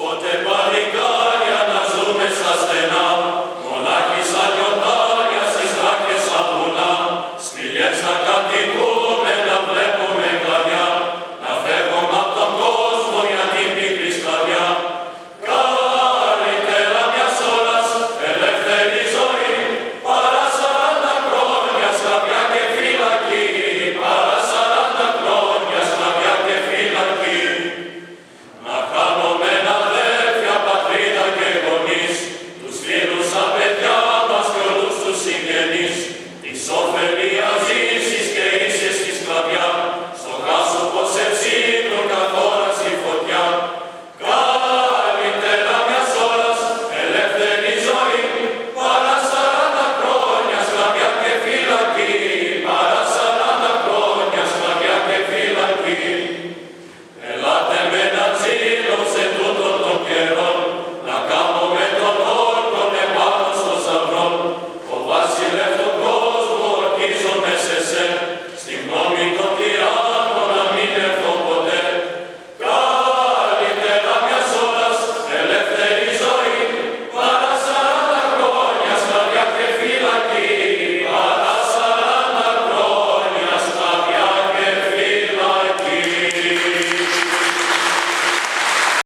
potem Seja nisso.